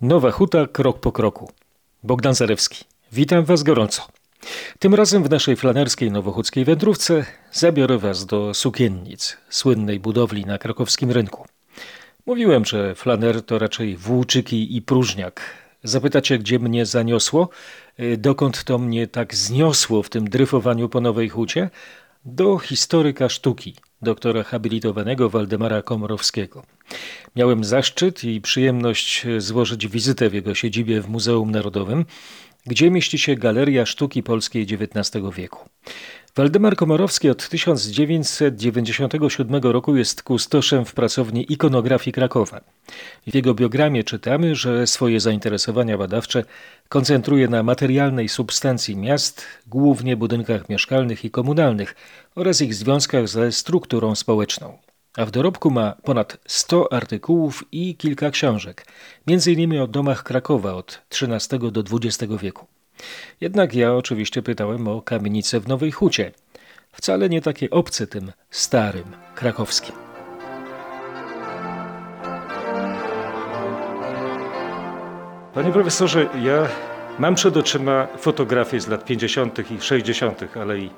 Nowa Huta krok po kroku. Bogdan Zarewski. Witam Was gorąco. Tym razem w naszej flanerskiej nowochódzkiej wędrówce zabiorę Was do Sukiennic, słynnej budowli na krakowskim rynku. Mówiłem, że flaner to raczej włóczyki i próżniak. Zapytacie, gdzie mnie zaniosło? Y, dokąd to mnie tak zniosło w tym dryfowaniu po Nowej Hucie? Do historyka sztuki, doktora habilitowanego Waldemara Komorowskiego. Miałem zaszczyt i przyjemność złożyć wizytę w jego siedzibie w Muzeum Narodowym, gdzie mieści się Galeria Sztuki Polskiej XIX wieku. Waldemar Komorowski od 1997 roku jest kustoszem w pracowni ikonografii Krakowa. W jego biogramie czytamy, że swoje zainteresowania badawcze koncentruje na materialnej substancji miast, głównie budynkach mieszkalnych i komunalnych oraz ich związkach ze strukturą społeczną. A w dorobku ma ponad 100 artykułów i kilka książek, m.in. o domach Krakowa od XIII do XX wieku. Jednak ja oczywiście pytałem o kamienicę w Nowej Hucie. Wcale nie takie obce tym starym krakowskim. Panie profesorze, ja mam przed oczyma fotografię z lat 50. i 60. Alei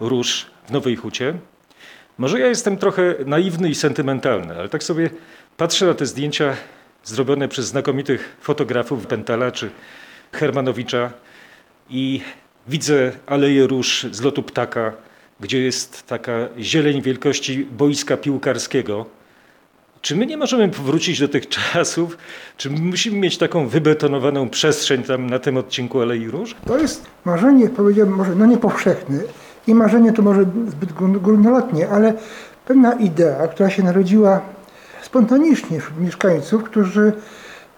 Róż w Nowej Hucie. Może ja jestem trochę naiwny i sentymentalny, ale tak sobie patrzę na te zdjęcia zrobione przez znakomitych fotografów Pentala czy Hermanowicza i widzę Aleję Róż z lotu ptaka, gdzie jest taka zieleń wielkości boiska piłkarskiego. Czy my nie możemy powrócić do tych czasów? Czy musimy mieć taką wybetonowaną przestrzeń tam na tym odcinku Alei Róż? To jest marzenie, powiedziałbym, może no nie powszechne i marzenie to może zbyt górnolotnie, ale pewna idea, która się narodziła spontanicznie wśród mieszkańców, którzy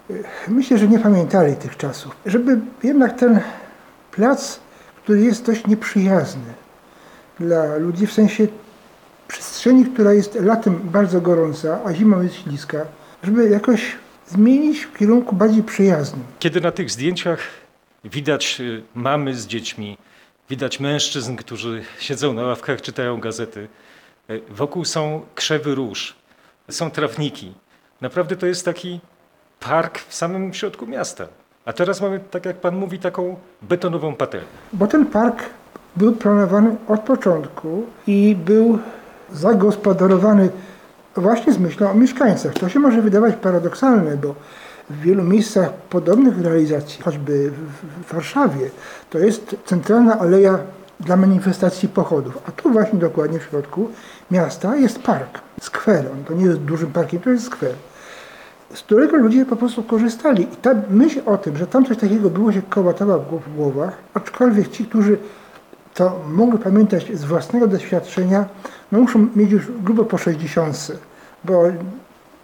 e, myślę, że nie pamiętali tych czasów. Żeby jednak ten plac, który jest dość nieprzyjazny dla ludzi, w sensie przestrzeni, która jest latem bardzo gorąca, a zimą jest śliska, żeby jakoś zmienić w kierunku bardziej przyjaznym. Kiedy na tych zdjęciach widać y, mamy z dziećmi, widać mężczyzn, którzy siedzą na ławkach, czytają gazety, y, wokół są krzewy róż, są trawniki. Naprawdę to jest taki park w samym środku miasta. A teraz mamy, tak jak pan mówi, taką betonową patelnię. Bo ten park był planowany od początku i był zagospodarowany właśnie z myślą o mieszkańcach. To się może wydawać paradoksalne, bo w wielu miejscach podobnych realizacji, choćby w Warszawie, to jest centralna aleja dla manifestacji pochodów. A tu właśnie dokładnie w środku miasta jest park, skwer. On to nie jest dużym parkiem, to jest skwer z którego ludzie po prostu korzystali. I ta myśl o tym, że tam coś takiego było, się kołatała w głowach, aczkolwiek ci, którzy to mogli pamiętać z własnego doświadczenia, no muszą mieć już grubo po 60, bo,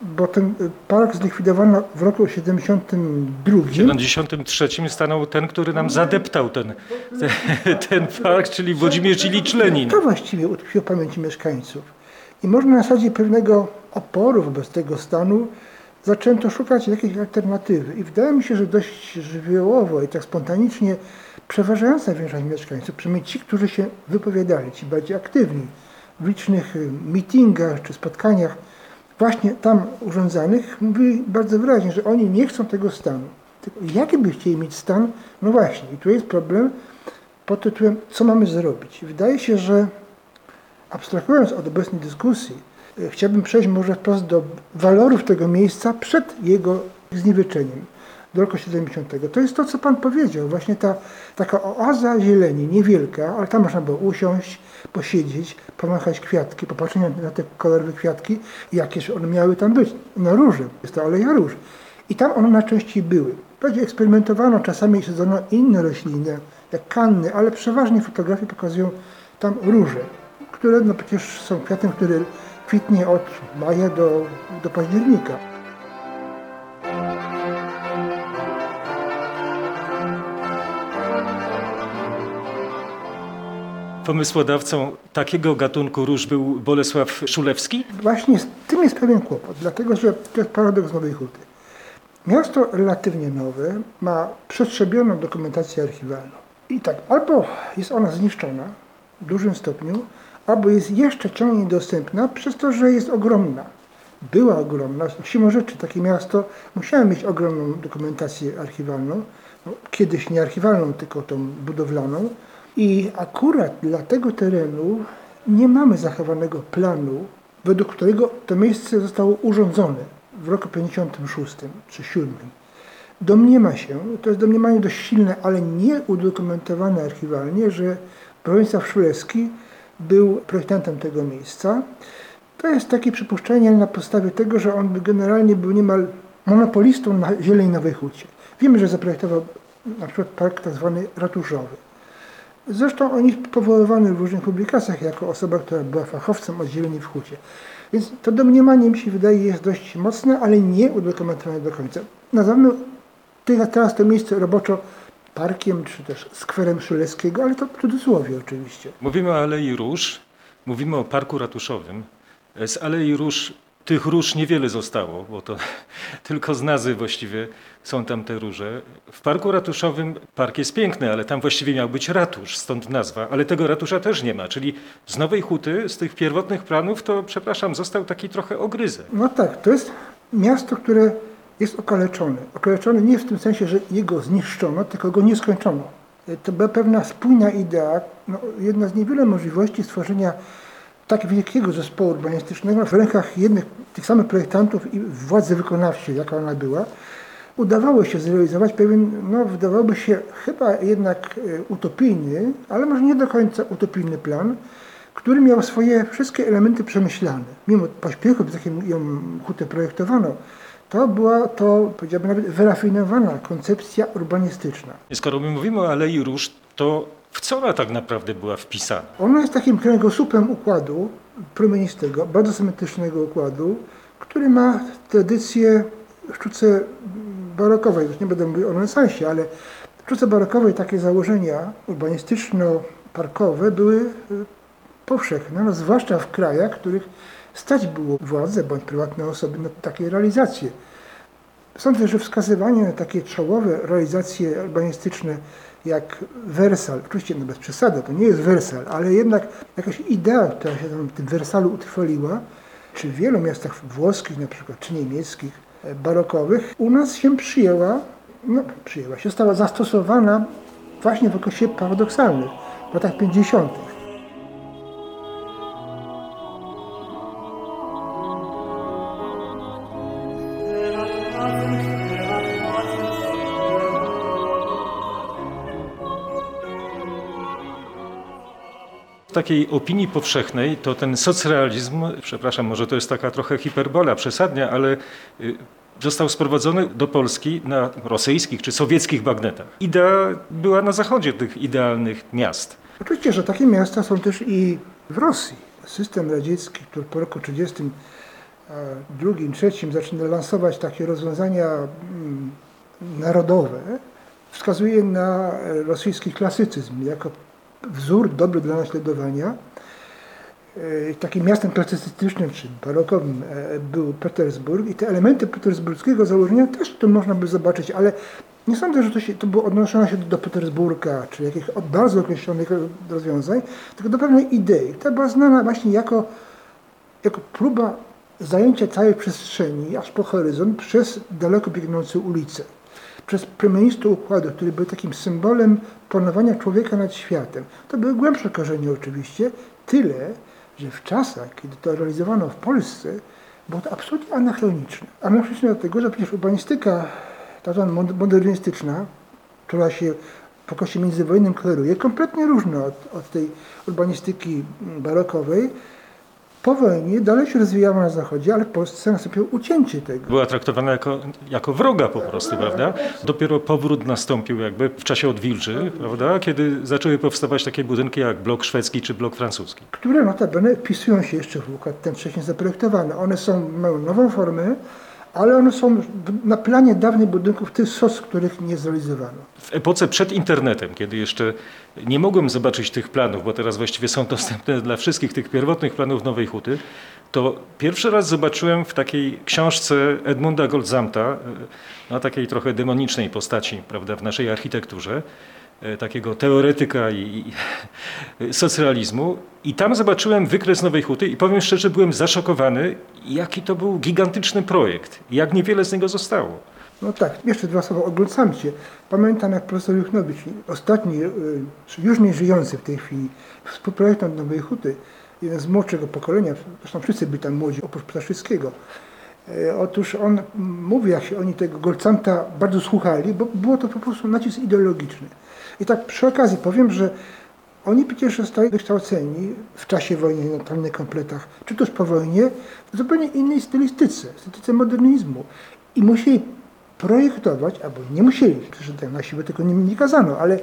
bo ten park zlikwidowano w roku 72. W 73 stanął ten, który nam zadeptał ten, ten, ten park, czyli Włodzimierz Ilicz Lenin. To właściwie utkwiło pamięci mieszkańców. I można na zasadzie pewnego oporu wobec tego stanu zaczęto szukać jakiejś alternatywy i wydaje mi się, że dość żywiołowo i tak spontanicznie przeważająca większość mieszkańców, przynajmniej ci, którzy się wypowiadali, ci bardziej aktywni w licznych y, meetingach czy spotkaniach właśnie tam urządzanych, mówili bardzo wyraźnie, że oni nie chcą tego stanu. Tylko jaki by chcieli mieć stan? No właśnie, i tu jest problem pod tytułem, co mamy zrobić. Wydaje się, że abstrahując od obecnej dyskusji, E, chciałbym przejść może wprost do walorów tego miejsca przed jego zniweczeniem do roku 70. To jest to, co Pan powiedział, właśnie ta taka oaza zieleni, niewielka, ale tam można było usiąść, posiedzieć, pomachać kwiatki, popatrzeć na te kolorowe kwiatki, jakież one miały tam być. No róże, jest to aleja róż. I tam one najczęściej były. Wprawdzie eksperymentowano, czasami sadzono inne rośliny, jak kanny, ale przeważnie fotografie pokazują tam róże, które no przecież są kwiatem, który kwitnie od maja do, do października. Pomysłodawcą takiego gatunku róż był Bolesław Szulewski? Właśnie z tym jest pewien kłopot, dlatego że to jest paradoks Nowej Huty. Miasto relatywnie nowe ma przetrzebioną dokumentację archiwalną. I tak, albo jest ona zniszczona w dużym stopniu, albo jest jeszcze ciągle niedostępna przez to, że jest ogromna. była ogromna. Siłą rzeczy takie miasto musiało mieć ogromną dokumentację archiwalną. No, kiedyś nie archiwalną, tylko tą budowlaną. I akurat dla tego terenu nie mamy zachowanego planu, według którego to miejsce zostało urządzone w roku 56 czy 7. Domniema się, to jest domniemanie dość silne, ale nie udokumentowane archiwalnie, że Bronisław Szulewski był projektantem tego miejsca. To jest takie przypuszczenie na podstawie tego, że on generalnie był niemal monopolistą na zieleń Nowej Hucie. Wiemy, że zaprojektował na przykład park zwany ratuszowy. Zresztą on jest powoływany w różnych publikacjach jako osoba, która była fachowcem od zieleni w hucie. Więc to domniemanie mi się wydaje jest dość mocne, ale nie udokumentowane do końca. Nazywamy teraz to miejsce roboczo parkiem czy też skwerem Szuleckiego, ale to w cudzysłowie oczywiście. Mówimy o Alei Róż, mówimy o Parku Ratuszowym. Z Alei Róż tych róż niewiele zostało, bo to tylko z nazwy właściwie są tam te róże. W Parku Ratuszowym park jest piękny, ale tam właściwie miał być ratusz, stąd nazwa, ale tego ratusza też nie ma. Czyli z Nowej Huty, z tych pierwotnych planów, to przepraszam, został taki trochę ogryzek. No tak, to jest miasto, które jest okaleczone. Okaleczone nie w tym sensie, że jego zniszczono, tylko go nie skończono. To była pewna spójna idea, no, jedna z niewielu możliwości stworzenia tak wielkiego zespołu urbanistycznego w rękach jednych tych samych projektantów i władzy wykonawczej, jaka ona była, udawało się zrealizować pewien, no wydawałoby się chyba jednak e, utopijny, ale może nie do końca utopijny plan, który miał swoje wszystkie elementy przemyślane. Mimo pośpiechu, w jakim ją hutę projektowano, to była to, powiedziałbym nawet, wyrafinowana koncepcja urbanistyczna. Skoro my mówimy o Alei Róż, to w co ona tak naprawdę była wpisana? Ona jest takim kręgosłupem układu promienistego, bardzo symetrycznego układu, który ma tradycję w sztuce barokowej. Już nie będę mówił o renesansie, ale w sztuce barokowej takie założenia urbanistyczno-parkowe były y, powszechne, no, zwłaszcza w krajach, których stać było władzę bądź prywatne osoby na takie realizacje. Sądzę, że wskazywanie na takie czołowe realizacje urbanistyczne jak Wersal, oczywiście no bez przesady, to nie jest Wersal, ale jednak jakaś idea, która się tam w tym Wersalu utrwaliła, czy w wielu miastach włoskich na przykład, czy niemieckich, e, barokowych, u nas się przyjęła, no przyjęła się, stała zastosowana właśnie w okresie paradoksalnych, w latach 50. takiej opinii powszechnej to ten socrealizm, przepraszam, może to jest taka trochę hiperbola, przesadnia, ale y, został sprowadzony do Polski na rosyjskich czy sowieckich bagnetach. Idea była na zachodzie tych idealnych miast. Oczywiście, że takie miasta są też i w Rosji. System radziecki, który po roku 30, drugim, trzecim zaczyna lansować takie rozwiązania mm, narodowe, wskazuje na rosyjski klasycyzm jako wzór dobry dla naśladowania. E, takim miastem klasycystycznym czy barokowym e, był Petersburg i te elementy petersburskiego założenia też tu można by zobaczyć, ale nie sądzę, że to, się, to było odnoszone się do Petersburga czy jakichś bardzo określonych rozwiązań, tylko do pewnej idei. Ta była znana właśnie jako, jako próba zajęcia całej przestrzeni, aż po horyzont, przez daleko biegnące ulice przez promienistą układu, który był takim symbolem panowania człowieka nad światem. To były głębsze korzenie oczywiście, tyle, że w czasach, kiedy to realizowano w Polsce, było to absolutnie anachroniczne. Anachroniczne dlatego, że przecież urbanistyka ta modernistyczna, która się w okresie międzywojennym klaruje, kompletnie różna od, od tej urbanistyki barokowej, po wojnie dalej się rozwijała na Zachodzie, ale w Polsce nastąpiło ucięcie tego. Była traktowana jako, jako wroga po prostu, prawda? Dopiero powrót nastąpił jakby w czasie odwilży, prawda? Kiedy zaczęły powstawać takie budynki jak blok szwedzki czy blok francuski. Które notabene wpisują się jeszcze w układ ten wcześniej zaprojektowany. One są, mają nową formę, ale one są na planie dawnych budynków tych SOS, których nie zrealizowano. W epoce przed internetem, kiedy jeszcze nie mogłem zobaczyć tych planów, bo teraz właściwie są dostępne dla wszystkich tych pierwotnych planów Nowej Huty, to pierwszy raz zobaczyłem w takiej książce Edmunda Goldzamta, na takiej trochę demonicznej postaci prawda, w naszej architekturze, e, takiego teoretyka i, i socrealizmu. I tam zobaczyłem wykres Nowej Huty i powiem szczerze, byłem zaszokowany, jaki to był gigantyczny projekt, jak niewiele z niego zostało. No tak, jeszcze dwa słowa o Golcamcie. Pamiętam jak profesor Juchnowicz, ostatni, y, już nie żyjący w tej chwili, współprojektant Nowej Huty, jeden z młodszego pokolenia, zresztą wszyscy byli tam młodzi, oprócz Ptaszewskiego. E, Otóż on mówi, jak się oni tego Golcamta bardzo słuchali, bo było to po prostu nacisk ideologiczny. I tak przy okazji powiem, że oni przecież zostali wykształceni w czasie wojny na talnych kompletach, czy też po wojnie, w zupełnie innej stylistyce, stylistyce modernizmu. I musieli projektować, albo nie musieli, przecież tak na siłę tylko nie, nie kazano, ale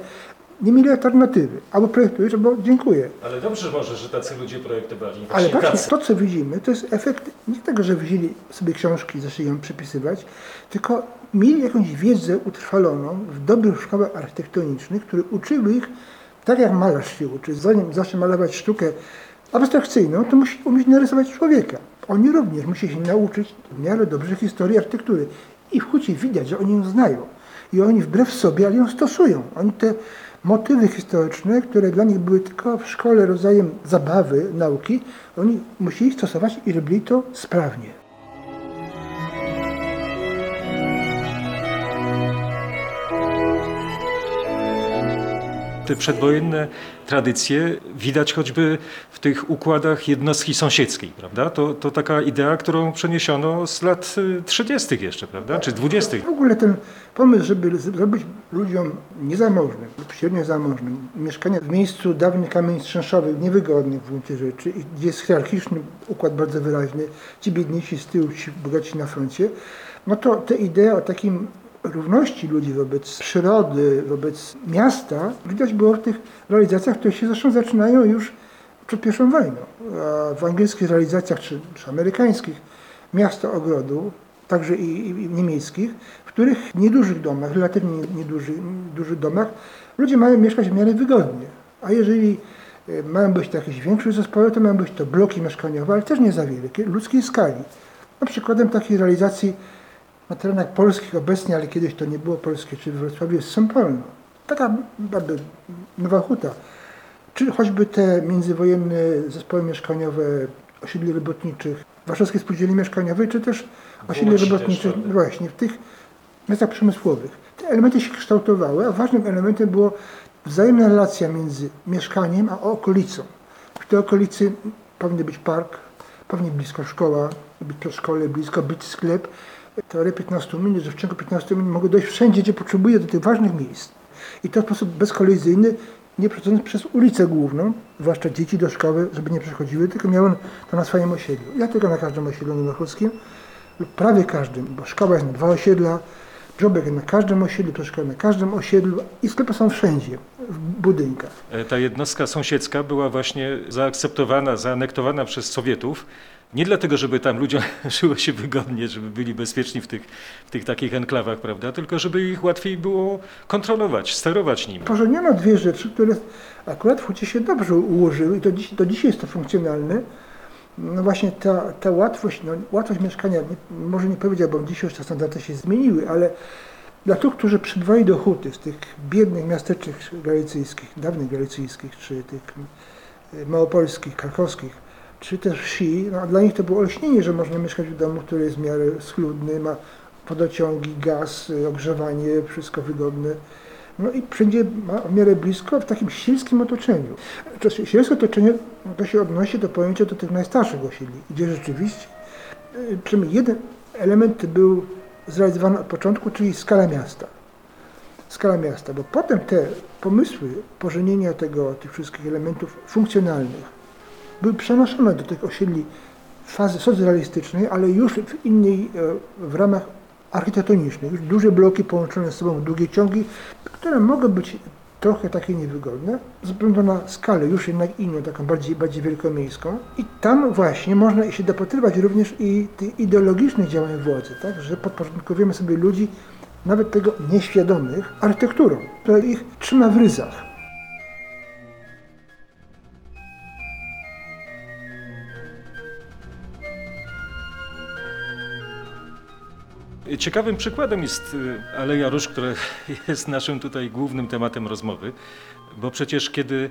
nie mieli alternatywy. Albo projektujesz, albo dziękuję. Ale dobrze może, że tacy ludzie projektowali. Ale właśnie to, co widzimy, to jest efekt nie tego, że wzięli sobie książki i zaczęli ją przepisywać, tylko mieli jakąś wiedzę utrwaloną w dobrych szkołach architektonicznych, które uczyły ich, tak jak malarz się uczy, zanim zacznie malować sztukę abstrakcyjną, to musi umieć narysować człowieka. Oni również musi się nauczyć w miarę dobrze historii architektury. I w hucie widać, że oni ją znają. I oni wbrew sobie, ale ją stosują. Oni te motywy historyczne, które dla nich były tylko w szkole rodzajem zabawy, nauki, oni musieli stosować i robili to sprawnie. Te przedwojenne tradycje widać choćby w tych układach jednostki sąsiedzkiej, prawda? To, to taka idea, którą przeniesiono z lat y, 30. jeszcze, prawda? Czy 20. W ogóle ten pomysł, żeby zrobić ludziom niezamożnym lub średnio zamożnym mieszkania w miejscu dawnych kamienic czynszowych, niewygodnych w gruncie rzeczy, gdzie jest hierarchiczny układ bardzo wyraźny, ci biedniejsi z tyłu, ci bogaci na froncie, no to te idee o takim równości ludzi wobec przyrody, wobec miasta, widać było w tych realizacjach, które się zresztą zaczynają już przed pierwszą wojną. W angielskich realizacjach, czy, czy amerykańskich, miasta ogrodu, także i, i, niemieckich, w których niedużych domach, relatywnie niedużych dużych domach, ludzie mają mieszkać w miarę wygodnie. A jeżeli e, mają być to jakieś większe zespoły, to mają być to bloki mieszkaniowe, ale też nie za wielkie, ludzkiej skali. No, przykładem takiej realizacji na terenach polskich obecnie, ale kiedyś to nie było polskie, czy w Wrocławiu jest Sępolno. Taka bardzo nowa huta. Czy choćby te międzywojenne zespoły mieszkaniowe osiedli robotniczych, warszawskie spółdzielni mieszkaniowej, czy też osiedli robotniczych prawda? właśnie w tych miastach przemysłowych. Te elementy się kształtowały, a ważnym elementem było wzajemna relacja między mieszkaniem a okolicą. W tej okolicy powinien być park, powinien blisko szkoła, być przedszkole, blisko być sklep. Teoria 15 minut, że w ciągu 15 minut mogę dojść wszędzie, gdzie potrzebuję, do tych ważnych miejsc. I to w sposób bezkolizyjny, nie przechodząc przez ulicę główną, zwłaszcza dzieci do szkoły, żeby nie przechodziły, tylko miały to na swoim osiedlu. Ja tylko na każdym osiedlu nowochódzkim, lub prawie każdym, bo szkoła jest na dwa osiedla, żłobek na każdym osiedlu, przedszkola na każdym osiedlu i sklepy są wszędzie, budynkach. E, Ta jednostka sąsiedzka była właśnie zaakceptowana, zaanektowana przez Sowietów. Nie dlatego, żeby tam ludziom żyło się wygodnie, żeby byli bezpieczni w tych, w tych takich enklawach, prawda? Tylko żeby ich łatwiej było kontrolować, sterować nimi. Pożeniono dwie rzeczy, które akurat w hucie się dobrze ułożyły i do, dziś, do dzisiaj jest to funkcjonalne. No właśnie ta, ta łatwość, no łatwość mieszkania, nie, może nie powiedziałbym, dzisiaj już te standardy się zmieniły, ale dla tych, którzy przybyli do huty z tych biednych miasteczek galicyjskich, dawnych galicyjskich, czy tych e, małopolskich, krakowskich, czy też wsi, no, dla nich to było olśnienie, że można mieszkać w domu, który jest w miarę schludny, ma wodociągi, gaz, y, ogrzewanie, wszystko wygodne. No i wszędzie ma w miarę blisko, w takim sielskim otoczeniu. To sielskie otoczenie to się odnosi do pojęcia do tych najstarszych osiedli, gdzie rzeczywiście przynajmniej jeden element był zrealizowany od początku, czyli skala miasta. Skala miasta, bo potem te pomysły pożenienia tego, tych wszystkich elementów funkcjonalnych były przenoszone do tych osiedli fazy socrealistycznej, ale już w innej, e, w ramach architektonicznych. Już duże bloki połączone z sobą długie ciągi, które mogą być trochę takie niewygodne, względu na skalę już jednak inną, taką bardziej, bardziej wielkomiejską. I tam właśnie można się dopatrywać również i tych ideologicznych działań władzy, tak, że podporządkowujemy sobie ludzi, nawet tego nieświadomych, architekturą, która ich trzyma w ryzach. Ciekawym przykładem jest y, Aleja Róż, która jest naszym tutaj głównym tematem rozmowy, bo przecież kiedy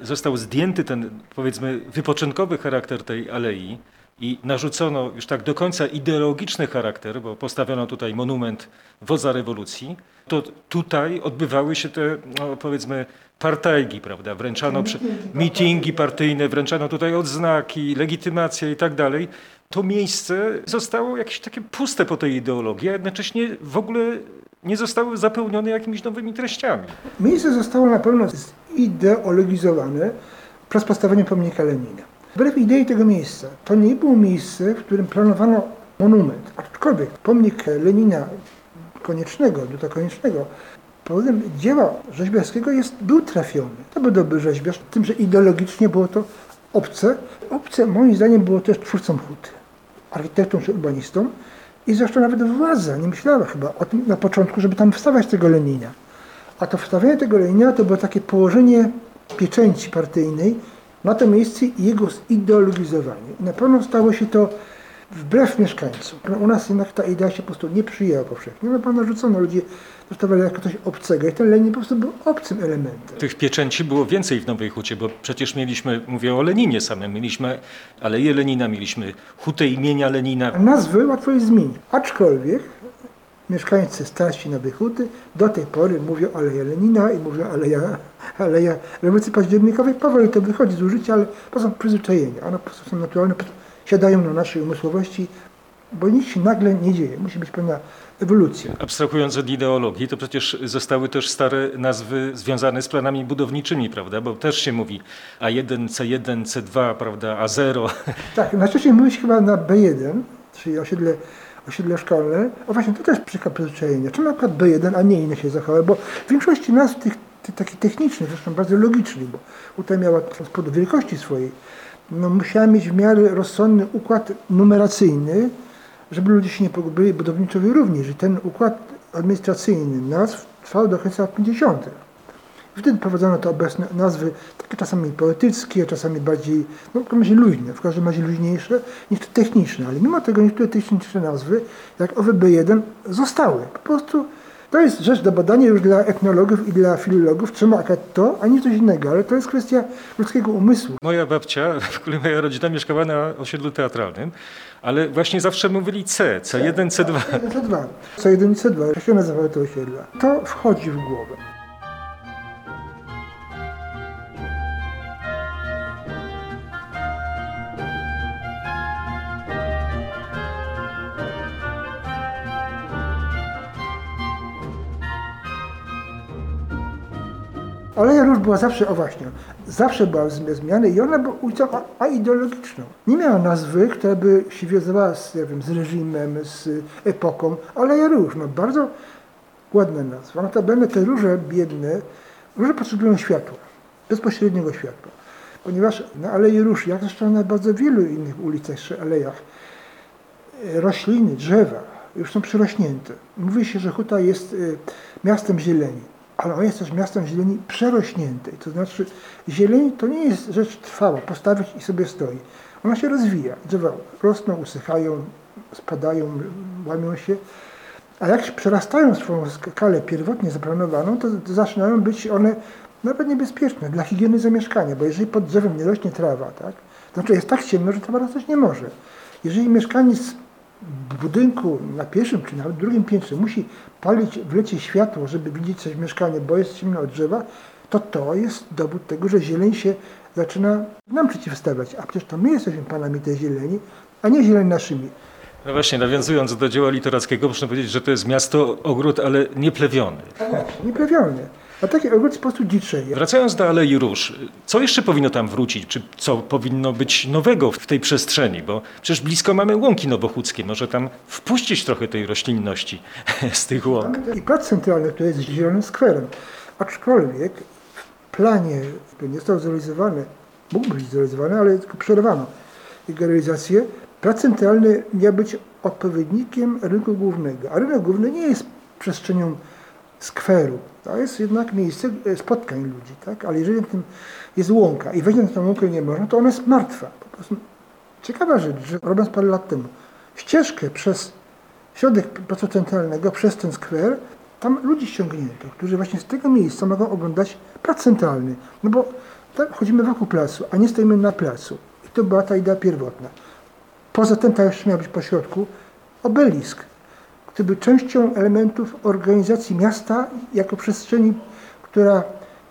został zdjęty ten, powiedzmy, wypoczynkowy charakter tej alei i narzucono już tak do końca ideologiczny charakter, bo postawiono tutaj monument wodza rewolucji, to tutaj odbywały się te, no, powiedzmy, partajgi, prawda? Wręczano przy, mitingi partyjne, wręczano tutaj odznaki, legitymacje i tak dalej. To miejsce zostało jakieś takie puste po tej ideologii, a jednocześnie w ogóle nie zostały zapełnione jakimiś nowymi treściami. Miejsce zostało na pewno zideologizowane przez postawienie pomnika Lenina. Wbrew idei tego miejsca, to nie było miejsce, w którym planowano monument. Aczkolwiek pomnik Lenina koniecznego, Duta Koniecznego, powodem dzieła rzeźbiarskiego jest, był trafiony. To był dobry rzeźbiarz, tym, że ideologicznie było to obce. Obce moim zdaniem było też twórcą huty, architektą czy urbanistą i zresztą nawet władza nie myślała chyba o tym na początku, żeby tam wstawiać tego Lenina. A to wstawianie tego Lenina to było takie położenie pieczęci partyjnej na to miejsce i jego zideologizowanie. Na pewno stało się to wbrew mieszkańcom. No, u nas jednak ta idea się po prostu nie przyjęła powszechnie. No pan narzucono, ludzie dostawali jako coś obcego i ten Lenin po prostu był obcym elementem. Tych pieczęci było więcej w Nowej Hucie, bo przecież mieliśmy, mówię o Leninie samym, mieliśmy Aleję Lenina, mieliśmy hutę imienia Lenina. Nazwy łatwo jest zmienić. Aczkolwiek mieszkańcy starsi Nowej Huty do tej pory mówią Aleja Lenina i mówią Aleja, Aleja Rewolucji Październikowej. Powoli to wychodzi z użycia, ale to są przyzwyczajenia. One po prostu są naturalne, siadają na naszej umysłowości, bo nic się nagle nie dzieje. Musi być pewna ewolucja. Abstrahując od ideologii, to przecież zostały też stare nazwy związane z planami budowniczymi, prawda? Bo też się mówi A1, C1, C2, prawda, A0. Tak, najczęściej mówi się chyba na B1, czyli osiedle, osiedle szkolne. O właśnie, to też przykład przyzwyczajenia. Czemu przykład B1, a nie inne się zachowały? Bo w większości nazw tych, tych takich technicznych, zresztą bardzo logicznych, bo tutaj miała z wielkości swojej, no, mieć w miarę rozsądny układ numeracyjny, żeby ludzie się nie pogubili, budowniczowie również. I ten układ administracyjny nazw trwał do końca lat 50. Wtedy prowadzono te obecne nazwy, takie czasami poetyckie, czasami bardziej, no w każdym razie luźne, w każdym razie luźniejsze niż techniczne, ale mimo tego niektóre techniczne nazwy, jak OWB1, zostały. Po prostu to jest rzecz do badania już dla etnologów i dla filologów, czemu akurat to, a nie coś innego, ale to jest kwestia ludzkiego umysłu. Moja babcia, w której moja rodzina mieszkała na osiedlu teatralnym, ale właśnie zawsze mówili C, C1, C2. C2, C1 i C2, jak się nazywały te osiedla. To wchodzi w głowę. Była zawsze, o właśnie, zawsze była zmiany i ona była ulicą aideologiczną. Nie miała nazwy, która by się wiązała z, nie wiem, z reżimem, z epoką. Aleja Róż ma bardzo ładna nazwa. Notabene te róże biedne, róże potrzebują światła, bezpośredniego światła. Ponieważ na Alei Róż, jak zresztą na bardzo wielu innych ulicach czy alejach, rośliny, drzewa już są przyrośnięte. Mówi się, że Huta jest y, miastem zieleni ale on jest też miastem zieleni przerośniętej. To znaczy zieleń to nie jest rzecz trwała, postawić i sobie stoi. Ona się rozwija. Drzewa rosną, usychają, spadają, łamią się. A jak przerastają swoją skalę pierwotnie zaplanowaną, to zaczynają być one nawet niebezpieczne dla higieny zamieszkania, bo jeżeli pod drzewem nie rośnie trawa, tak, to znaczy jest tak ciemno, że trawa rosnąć nie może. Jeżeli mieszkaniec budynku na pierwszym czy na drugim piętrze musi palić w lecie światło, żeby widzieć coś w mieszkaniu, bo jest ciemno od drzewa, to to jest dowód tego, że zieleń się zaczyna nam przeciwstawiać. A przecież to my jesteśmy panami tej zieleni, a nie zieleń naszymi. No właśnie, nawiązując do dzieła literackiego, można powiedzieć, że to jest miasto ogród, ale nie plewiony. Nie plewiony. A taki ogród po prostu dziczeje. Wracając do Alei Róż, co jeszcze powinno tam wrócić? Czy co powinno być nowego w tej przestrzeni? Bo przecież blisko mamy łąki nowochódzkie. Może tam wpuścić trochę tej roślinności z tych łąk. I plac centralny, który jest zielonym skwerem. Aczkolwiek w planie, który nie został zrealizowany, mógł być zrealizowany, ale tylko przerwano jego realizację, plac centralny miał być odpowiednikiem rynku głównego. A rynek główny nie jest przestrzenią skweru. To jest jednak miejsce e, spotkań ludzi, tak? Ale jeżeli tym jest łąka i wejść na tę łąkę nie można, to ona jest martwa. Po prostu ciekawa rzecz, że robiąc parę lat temu ścieżkę przez środek placu centralnego przez ten skwer, tam ludzi ściągnięto, którzy właśnie z tego miejsca mogą oglądać plac centralny. No bo tak chodzimy wokół placu, a nie stoimy na placu. I to była ta idea pierwotna. Poza tym tam jeszcze miał być po środku obelisk, który był częścią elementów organizacji miasta jako przestrzeni, która,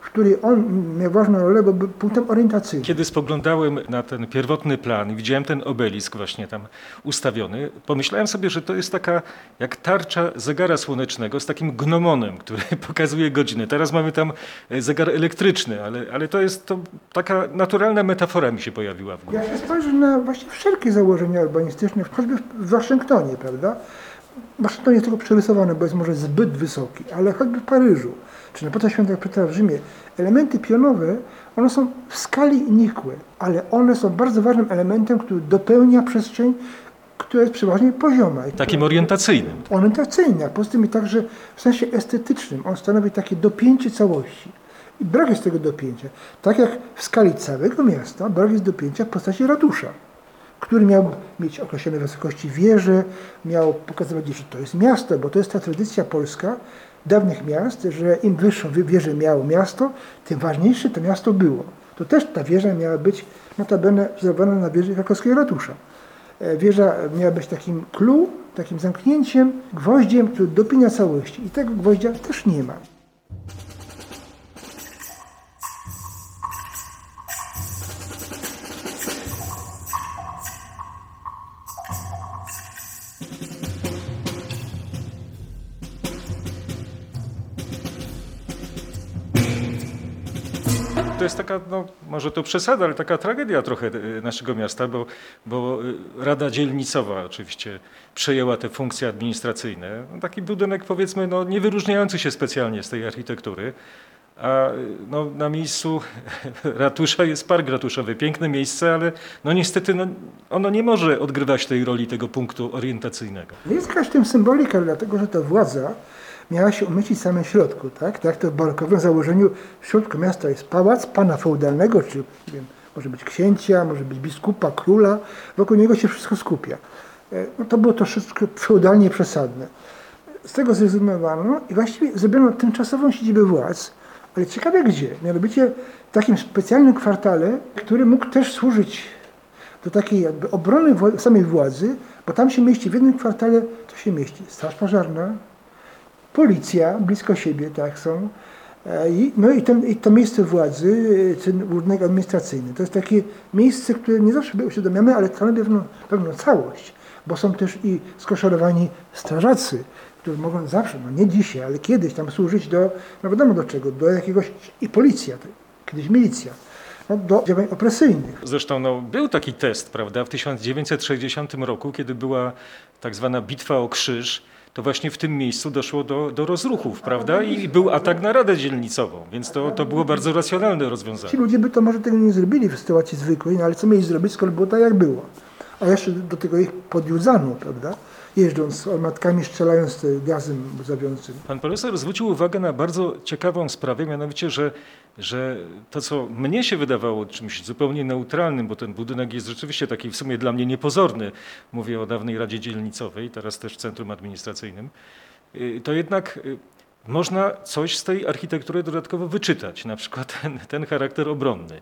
w której on miał ważną rolę, bo był punktem orientacyjnym. Kiedy spoglądałem na ten pierwotny plan i widziałem ten obelisk właśnie tam ustawiony, pomyślałem sobie, że to jest taka jak tarcza zegara słonecznego z takim gnomonem, który pokazuje godziny. Teraz mamy tam e, zegar elektryczny, ale, ale to jest to taka naturalna metafora mi się pojawiła w głowie. Jak się spojrzy na właśnie wszelkie założenia urbanistyczne, choćby w Waszyngtonie, prawda? Waszyngton jest tylko przerysowany, bo jest może zbyt wysoki, ale choćby w Paryżu, czy na Placu Świętego Piotra w Rzymie, elementy pionowe, one są w skali nikłe, ale one są bardzo ważnym elementem, który dopełnia przestrzeń, która jest przeważnie pozioma. Takim orientacyjnym. orientacyjny, a poza tym i także w sensie estetycznym. On stanowi takie dopięcie całości. I brak jest tego dopięcia. Tak jak w skali całego miasta, brak jest dopięcia w postaci ratusza, który miał mieć określone wysokości wieże, miał pokazywać, że to jest miasto, bo to jest ta tradycja polska dawnych miast, że im wyższą wy- wieżę miało miasto, tym ważniejsze to miasto było. To też ta wieża miała być notabene wzorowana na wieży krakowskiego ratusza. E, Wieża miała być takim clue, takim zamknięciem, gwoździem, który dopina całości. I tego gwoździa też nie ma. To jest taka, no, może to przesada, ale taka tragedia trochę e, naszego miasta, bo, bo e, Rada Dzielnicowa oczywiście przejęła te funkcje administracyjne. No, taki budynek powiedzmy no, nie wyróżniający się specjalnie z tej architektury. A e, no, na miejscu ratusza jest park ratuszowy. Piękne miejsce, ale no niestety no, ono nie może odgrywać tej roli tego punktu orientacyjnego. Jest jakaś w tym symbolika, dlatego że ta władza miała się umieścić w samym środku. Tak, tak to w barokowym założeniu w środku miasta jest pałac pana feudalnego, czy wiem, może być księcia, może być biskupa, króla. Wokół niego się wszystko skupia. E, No, to było troszeczkę feudalnie przesadne. Z tego zrezygnowano i właściwie zrobiono tymczasową siedzibę władz, ale ciekawe gdzie. Mianowicie w takim specjalnym kwartale, który mógł też służyć do takiej jakby obrony samej władzy, bo tam się mieści w jednym kwartale, to się mieści Straż Pożarna, policja blisko siebie, tak są. E, no i, ten, i to miejsce władzy, e, ten urząd administracyjny, to jest takie miejsce, które nie zawsze uświadamiamy, ale stanowi pewną, pewną całość, bo są też i skoszorowani strażacy, którzy mogą zawsze, no nie dzisiaj, ale kiedyś tam służyć do, no wiadomo do czego, do jakiegoś, i policja, kiedyś milicja, no, do działań opresyjnych. Zresztą no, był taki test, prawda, w 1960 roku, kiedy była tak zwana bitwa o krzyż, to właśnie w tym miejscu doszło do, do rozruchów, prawda, i był atak na Radę Dzielnicową, więc to, to było bardzo racjonalne rozwiązanie. Ci ludzie by to może tego nie zrobili w sytuacji zwykłej, no ale co mieli zrobić, skoro było tak, jak było. A jeszcze do tego ich podjudzano, prawda? Jeżdżąc armatkami, strzelając gazem łzawiącym. Pan profesor zwrócił uwagę na bardzo ciekawą sprawę, mianowicie, że, że to, co mnie się wydawało czymś zupełnie neutralnym, bo ten budynek jest rzeczywiście taki w sumie dla mnie niepozorny, mówię o dawnej Radzie Dzielnicowej, teraz też Centrum Administracyjnym, y, to jednak y, można coś z tej architektury dodatkowo wyczytać, na przykład ten, ten charakter obronny.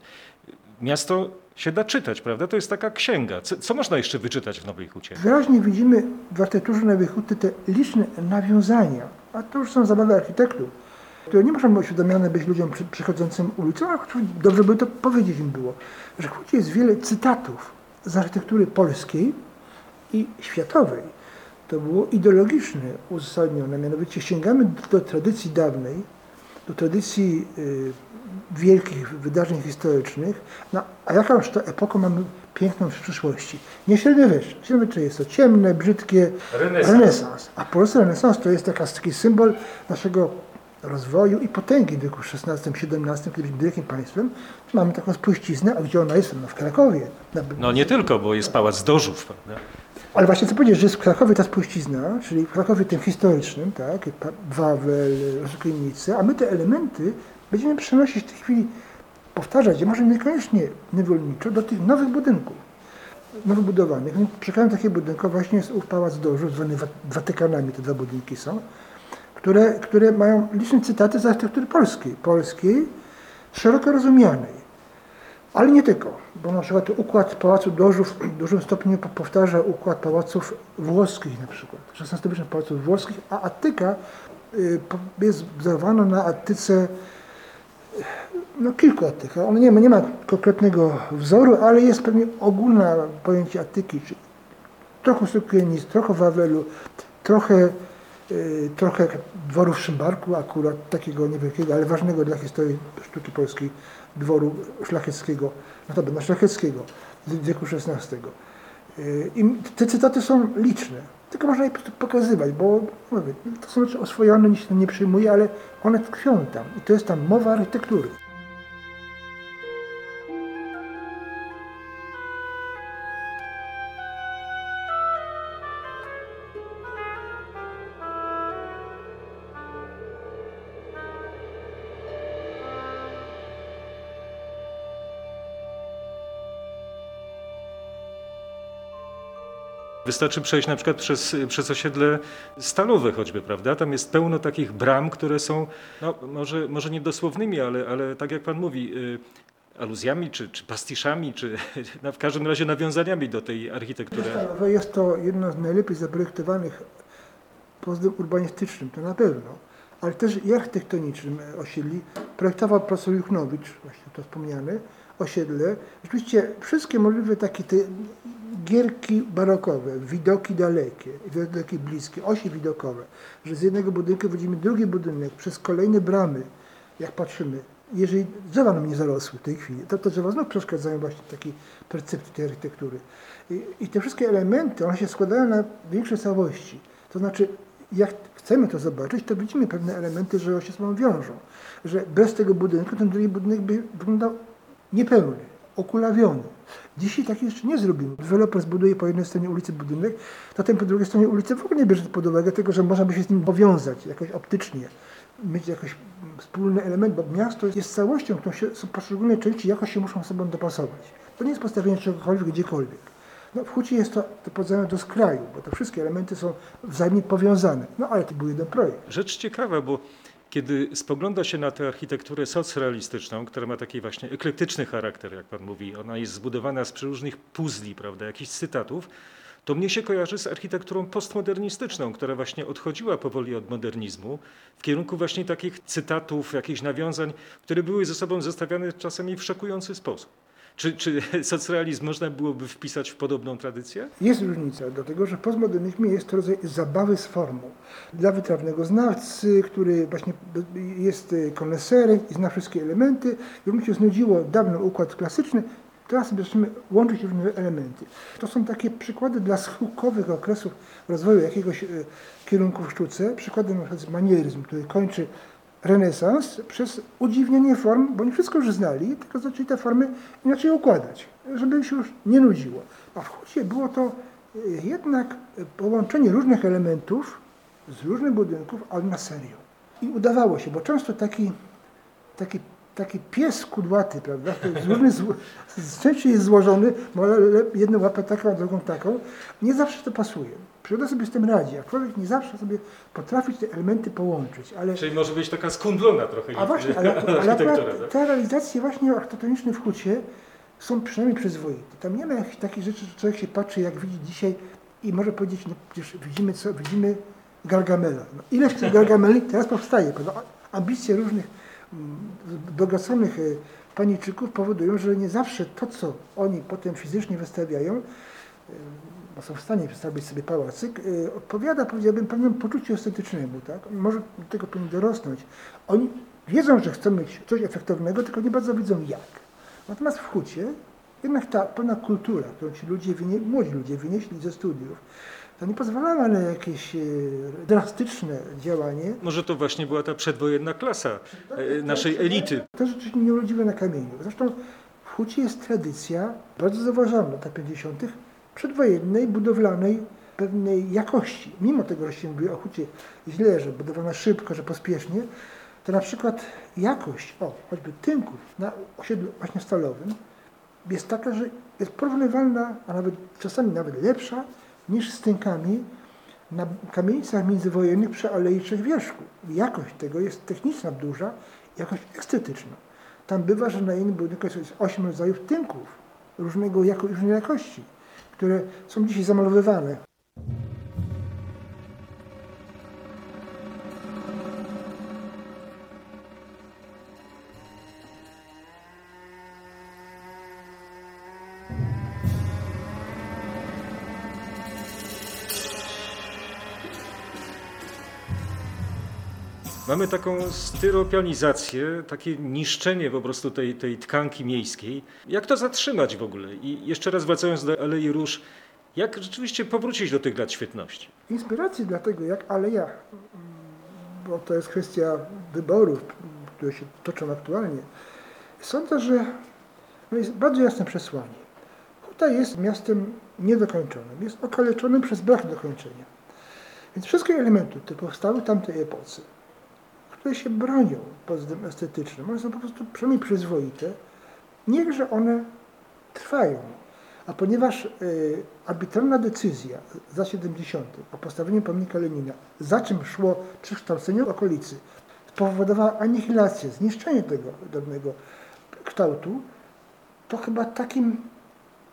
Miasto się da czytać, prawda? To jest taka księga. Co, co można jeszcze wyczytać w Nowej Hucie? Wyraźnie widzimy w architekturze Nowej Huty te liczne nawiązania, a to już są zabawy architektów, które nie muszą uświadomione być ludziom przy, przychodzącym ulicą, a dobrze by to powiedzieć im było, że w jest wiele cytatów z architektury polskiej i światowej. To było ideologicznie uzasadnione, mianowicie sięgamy do, do tradycji dawnej, do tradycji y, wielkich wydarzeń historycznych, no, a jakąż to epokę mamy piękną w przyszłości? Nie średniowiecze. Średniowiecze jest to ciemne, brzydkie, Renesans. renesans. A polski renesans to jest taki symbol naszego rozwoju i potęgi w wieku XVI-XVII, kiedy byliśmy wielkim państwem. Mamy taką spuściznę, a gdzie ona jest? No w Krakowie. No nie tylko, bo jest Pałac Dożów, prawda? ale właśnie co powiedzieć, że jest w Krakowie ta spuścizna, czyli w Krakowie tym historycznym, tak, Wawel, Rosyjnicy, a my te elementy będziemy przenosić w tej chwili, powtarzać może niekoniecznie niewolniczo, do tych nowych budynków. nowo budowanych. No, Przykładem takiego budynku właśnie jest ów Pałac Dożu, zwany Wa- Watykanami, te dwa budynki są, które, które mają liczne cytaty z architektury polskiej, polskiej, szeroko rozumianej. Ale nie tylko, bo na przykład układ Pałacu Dożów w dużym stopniu po- powtarza układ pałaców włoskich na przykład, XVI-wiecznych pałaców włoskich, a Atyka y, jest wzorowana na Atyce no kilku Atykach. On nie ma, nie ma konkretnego wzoru, ale jest pewnie ogólne pojęcie Atyki, czyli trochę sukiennic, trochę Wawelu, trochę, y, trochę dworu w Szymbarku akurat, takiego niewielkiego, ale ważnego dla historii sztuki polskiej dworu szlacheckiego, notabene szlacheckiego z wieku XVI. Y, I te cytaty są liczne, tylko można je pokazywać, bo mówię, to są rzeczy oswojone, nikt się nie przyjmuje, ale one tkwią tam i to jest tam mowa architektury. Wystarczy przejść na przykład przez, przez osiedle stalowe choćby, prawda? Tam jest pełno takich bram, które są, no, może, może nie dosłownymi, ale, ale tak jak pan mówi, y, aluzjami, czy, czy pastiszami, czy no, w każdym razie nawiązaniami do tej architektury. Jest to jedno z najlepiej zaprojektowanych względem urbanistycznym, to na pewno, ale też i architektonicznym osiedli. Projektował profesor Juchnowicz, właśnie to wspomniane, osiedle. Rzeczywiście wszystkie możliwe takie te gierki barokowe, widoki dalekie, widoki bliskie, osie widokowe, że z jednego budynku widzimy drugi budynek przez kolejne bramy, jak patrzymy. Jeżeli drzewa nam nie zarosły w tej chwili, to te drzewa znów przeszkadzają właśnie takiej percepcji tej architektury. I, I te wszystkie elementy, one się składają na większe całości. To znaczy, jak chcemy to zobaczyć, to widzimy pewne elementy, że one się ze sobą wiążą. Że bez tego budynku ten drugi budynek by wyglądał niepełny, okulawiony. Dzisiaj tak jeszcze nie zrobimy. Deweloper zbuduje po jednej stronie ulicy budynek, to ten po drugiej stronie ulicy w ogóle nie bierze pod uwagę tego, że można by się z nim powiązać jakoś optycznie, mieć jakiś wspólny element, bo miasto jest całością, którą się, poszczególne części jakoś się muszą sobą dopasować. To nie jest postawienie czegokolwiek gdziekolwiek. No, w Hucie jest to, porównanie do skraju, bo te wszystkie elementy są wzajemnie powiązane. No ale to był jeden projekt. Rzecz ciekawa, bo kiedy spogląda się na tę architekturę socrealistyczną, która ma taki właśnie eklektyczny charakter, jak pan mówi, ona jest zbudowana z przeróżnych puzli, prawda, jakichś cytatów, to mnie się kojarzy z architekturą postmodernistyczną, która właśnie odchodziła powoli od modernizmu w kierunku właśnie takich cytatów, jakichś nawiązań, które były ze sobą zestawiane czasami w szokujący sposób. Czy, czy socrealizm można byłoby wpisać w podobną tradycję? Jest różnica, dlatego że w postmodernizmie jest to rodzaj zabawy z formą. Dla wytrawnego znawcy, który właśnie jest koneserem i zna wszystkie elementy, mu się znudziło dawno układ klasyczny, teraz zaczynamy łączyć różne elementy. To są takie przykłady dla schyłkowych okresów rozwoju jakiegoś e, kierunku w sztuce. Przykładem na przykład manieryzm, który kończy renesans przez udziwnienie form, bo oni wszystko już znali, tylko zaczęli te formy inaczej układać, żeby się już nie nudziło. A w Hucie było to e, jednak połączenie różnych elementów z różnych budynków, ale na serio. I udawało się, bo często taki, taki, taki pies kudłaty, prawda, z różnych zło- z części jest złożony, ma jedną łapę taką, a drugą taką, nie zawsze to pasuje. Przyroda sobie z tym radzi, a człowiek nie zawsze sobie potrafi te elementy połączyć, ale Czyli może być taka skundlona trochę a właśnie, ale, ale akurat tak? te realizacje właśnie architektoniczne w Hucie są przynajmniej przyzwoite. Tam nie ma jakichś takich rzeczy, że człowiek się patrzy, jak widzi dzisiaj i może powiedzieć, no przecież widzimy co, widzimy Gargamela. No, ileż tych Gargameli teraz powstaje, prawda? Ambicje różnych bogaconych e, paniczyków powodują, że nie zawsze to, co oni potem fizycznie wystawiają, e, bo są w stanie przedstawić sobie pałacyk, e, odpowiada, powiedziałbym, pewnemu poczuciu estetycznemu. Tak? Może do tego powinien dorosnąć. Oni wiedzą, że chcą mieć coś efektownego, tylko nie bardzo wiedzą jak. Natomiast w Hucie jednak ta pewna kultura, którą ci ludzie, młodzi ludzie wynieśli ze studiów, to nie pozwalała na jakieś e, drastyczne działanie. Może to właśnie była ta przedwojenna klasa e, naszej elity. To rzeczywiście nie urodziło na kamieniu. Zresztą w Hucie jest tradycja, bardzo zauważalna, lat 50., przedwojennej, budowlanej, pewnej jakości. Mimo tego, że się mówi o Hucie źle, że budowana szybko, że pospiesznie, to na przykład jakość, o, choćby tynków na osiedlu właśnie stalowym, jest taka, że jest porównywalna, a nawet czasami nawet lepsza niż z tynkami na kamienicach międzywojennych przy Alei Trzech Jakość tego jest techniczna duża, jakość estetyczna. Tam bywa, że na jednym budynku jest osiem rodzajów tynków różnego jako, różnej jakości, które są dzisiaj zamalowywane. Mamy taką styropianizację, takie niszczenie po prostu tej, tej tkanki miejskiej. Jak to zatrzymać w ogóle? I jeszcze raz wracając do Alei Róż, jak rzeczywiście powrócić do tych lat świetności? Inspiracji dla tego, jak aleja, bo to jest kwestia wyborów, które się toczą aktualnie, sądzę, że jest bardzo jasne przesłanie. Huta jest miastem niedokończonym, jest okaleczonym przez brak dokończenia. Więc wszystkie elementy, które powstały w tamtej epoce, które się bronią pod względem estetycznym, one są po prostu przynajmniej przyzwoite, niechże one trwają. A ponieważ y, arbitralna decyzja za 70 o postawieniu pomnika Lenina, za czym szło przekształcenie okolicy, spowodowała anihilację, zniszczenie tego dawnego kształtu, to chyba takim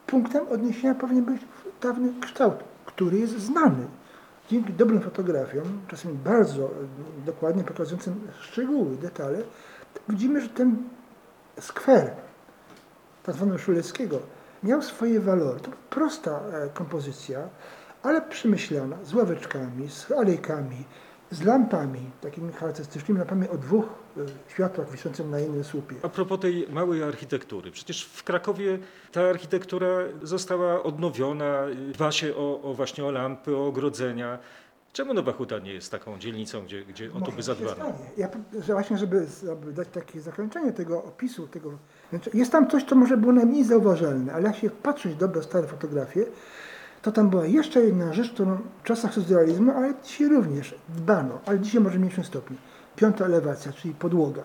punktem odniesienia powinien być dawny kształt, który jest znany dzięki dobrym fotografiom, czasami bardzo dokładnie pokazującym szczegóły, detale, widzimy, że ten skwer tak zwany Szuleckiego miał swoje walory. To prosta e, kompozycja, ale przemyślana, z ławeczkami, z alejkami, z lampami, takimi charakterystycznymi lampami o dwóch e, światłach wiszących na jednym słupie. A propos tej małej architektury, przecież w Krakowie ta architektura została odnowiona, dba się o, o właśnie o lampy, o ogrodzenia. Czemu Nowa Huta nie jest taką dzielnicą, gdzie, gdzie o to by zadbano? Ja, że właśnie, żeby, żeby dać takie zakończenie tego opisu, tego, znaczy jest tam coś, co może było najmniej zauważalne, ale jak się patrzeć dobre stare fotografie, to tam była jeszcze jedna rzecz, którą w czasach socjalizmu, ale dzisiaj również dbano, ale dzisiaj może w mniejszym stopniu. Piąta elewacja, czyli podłoga.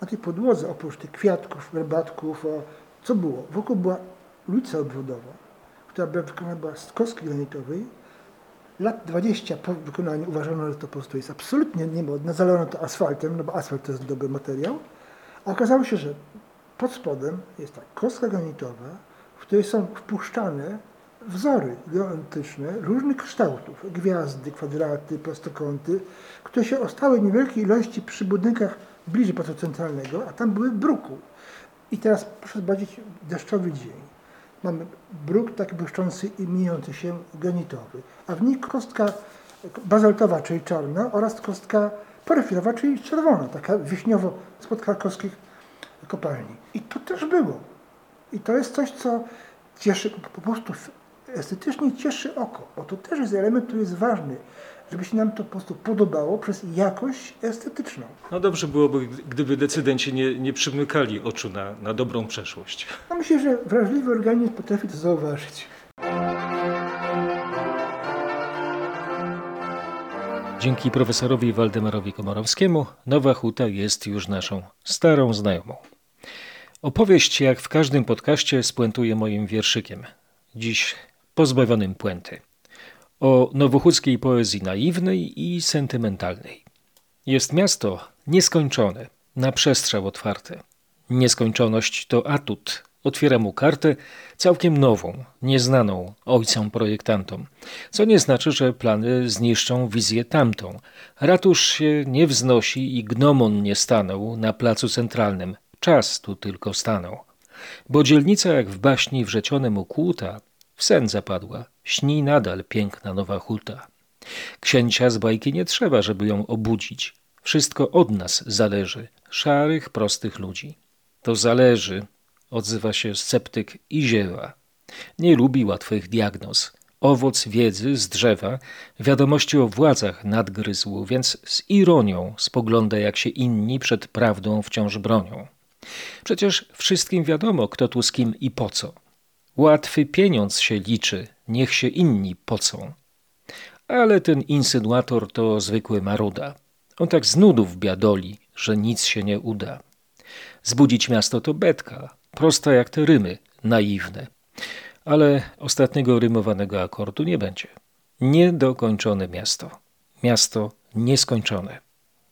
Na tej podłodze, oprócz tych kwiatków, herbatków, co było? Wokół była ulica obwodowa, która była wykonana była z kostki granitowej. Lat 20 po wykonaniu uważano, że to po prostu jest absolutnie niemodne. Zalono to asfaltem, no bo asfalt to jest dobry materiał. A okazało się, że pod spodem jest ta kostka granitowa, w której są wpuszczane wzory geometryczne różnych kształtów, gwiazdy, kwadraty, prostokąty, które się ostały niewielkiej ilości przy budynkach bliżej pałacu centralnego, a tam były bruku. I teraz proszę zobaczyć deszczowy dzień. Mamy bruk tak błyszczący i mieniący się granitowy, a w niej kostka bazaltowa, czyli czarna oraz kostka poryfilowa, czyli czerwona, taka wiśniowo spod krakowskich kopalni. I to też było. I to jest coś, co cieszy po prostu estetycznie cieszy oko, bo to też jest element, który jest ważny, żeby się nam to po prostu podobało przez jakość estetyczną. No dobrze byłoby, gdyby decydenci nie, nie przymykali oczu na, na dobrą przeszłość. No myślę, że wrażliwy organizm potrafi to zauważyć. Dzięki profesorowi Waldemarowi Komorowskiemu Nowa Huta jest już naszą starą znajomą. Opowieść, jak w każdym podcaście, spuentuje moim wierszykiem. Dziś pozbawionym puenty. O nowochódzkiej poezji naiwnej i sentymentalnej. Jest miasto nieskończone, na przestrzał otwarte. Nieskończoność to atut. Otwiera mu kartę całkiem nową, nieznaną ojcom projektantom, co nie znaczy, że plany zniszczą wizję tamtą. Ratusz się nie wznosi i gnomon nie stanął na placu centralnym. Czas tu tylko stanął. Bo dzielnica jak w baśni wrzecionem ukłuta, w sen zapadła, śni nadal piękna nowa huta. Księcia z bajki nie trzeba, żeby ją obudzić. Wszystko od nas zależy, szarych, prostych ludzi. To zależy, odzywa się sceptyk i ziewa. Nie lubi łatwych diagnoz. Owoc wiedzy z drzewa wiadomości o władzach nadgryzł, więc z ironią spogląda, jak się inni przed prawdą wciąż bronią. Przecież wszystkim wiadomo, kto tu z kim i po co. Łatwy pieniądz się liczy, niech się inni pocą. Ale ten insynuator to zwykły maruda. On tak z nudów biadoli, że nic się nie uda. Zbudzić miasto to betka, prosta jak te rymy, naiwne. Ale ostatniego rymowanego akordu nie będzie. Niedokończone miasto. Miasto nieskończone.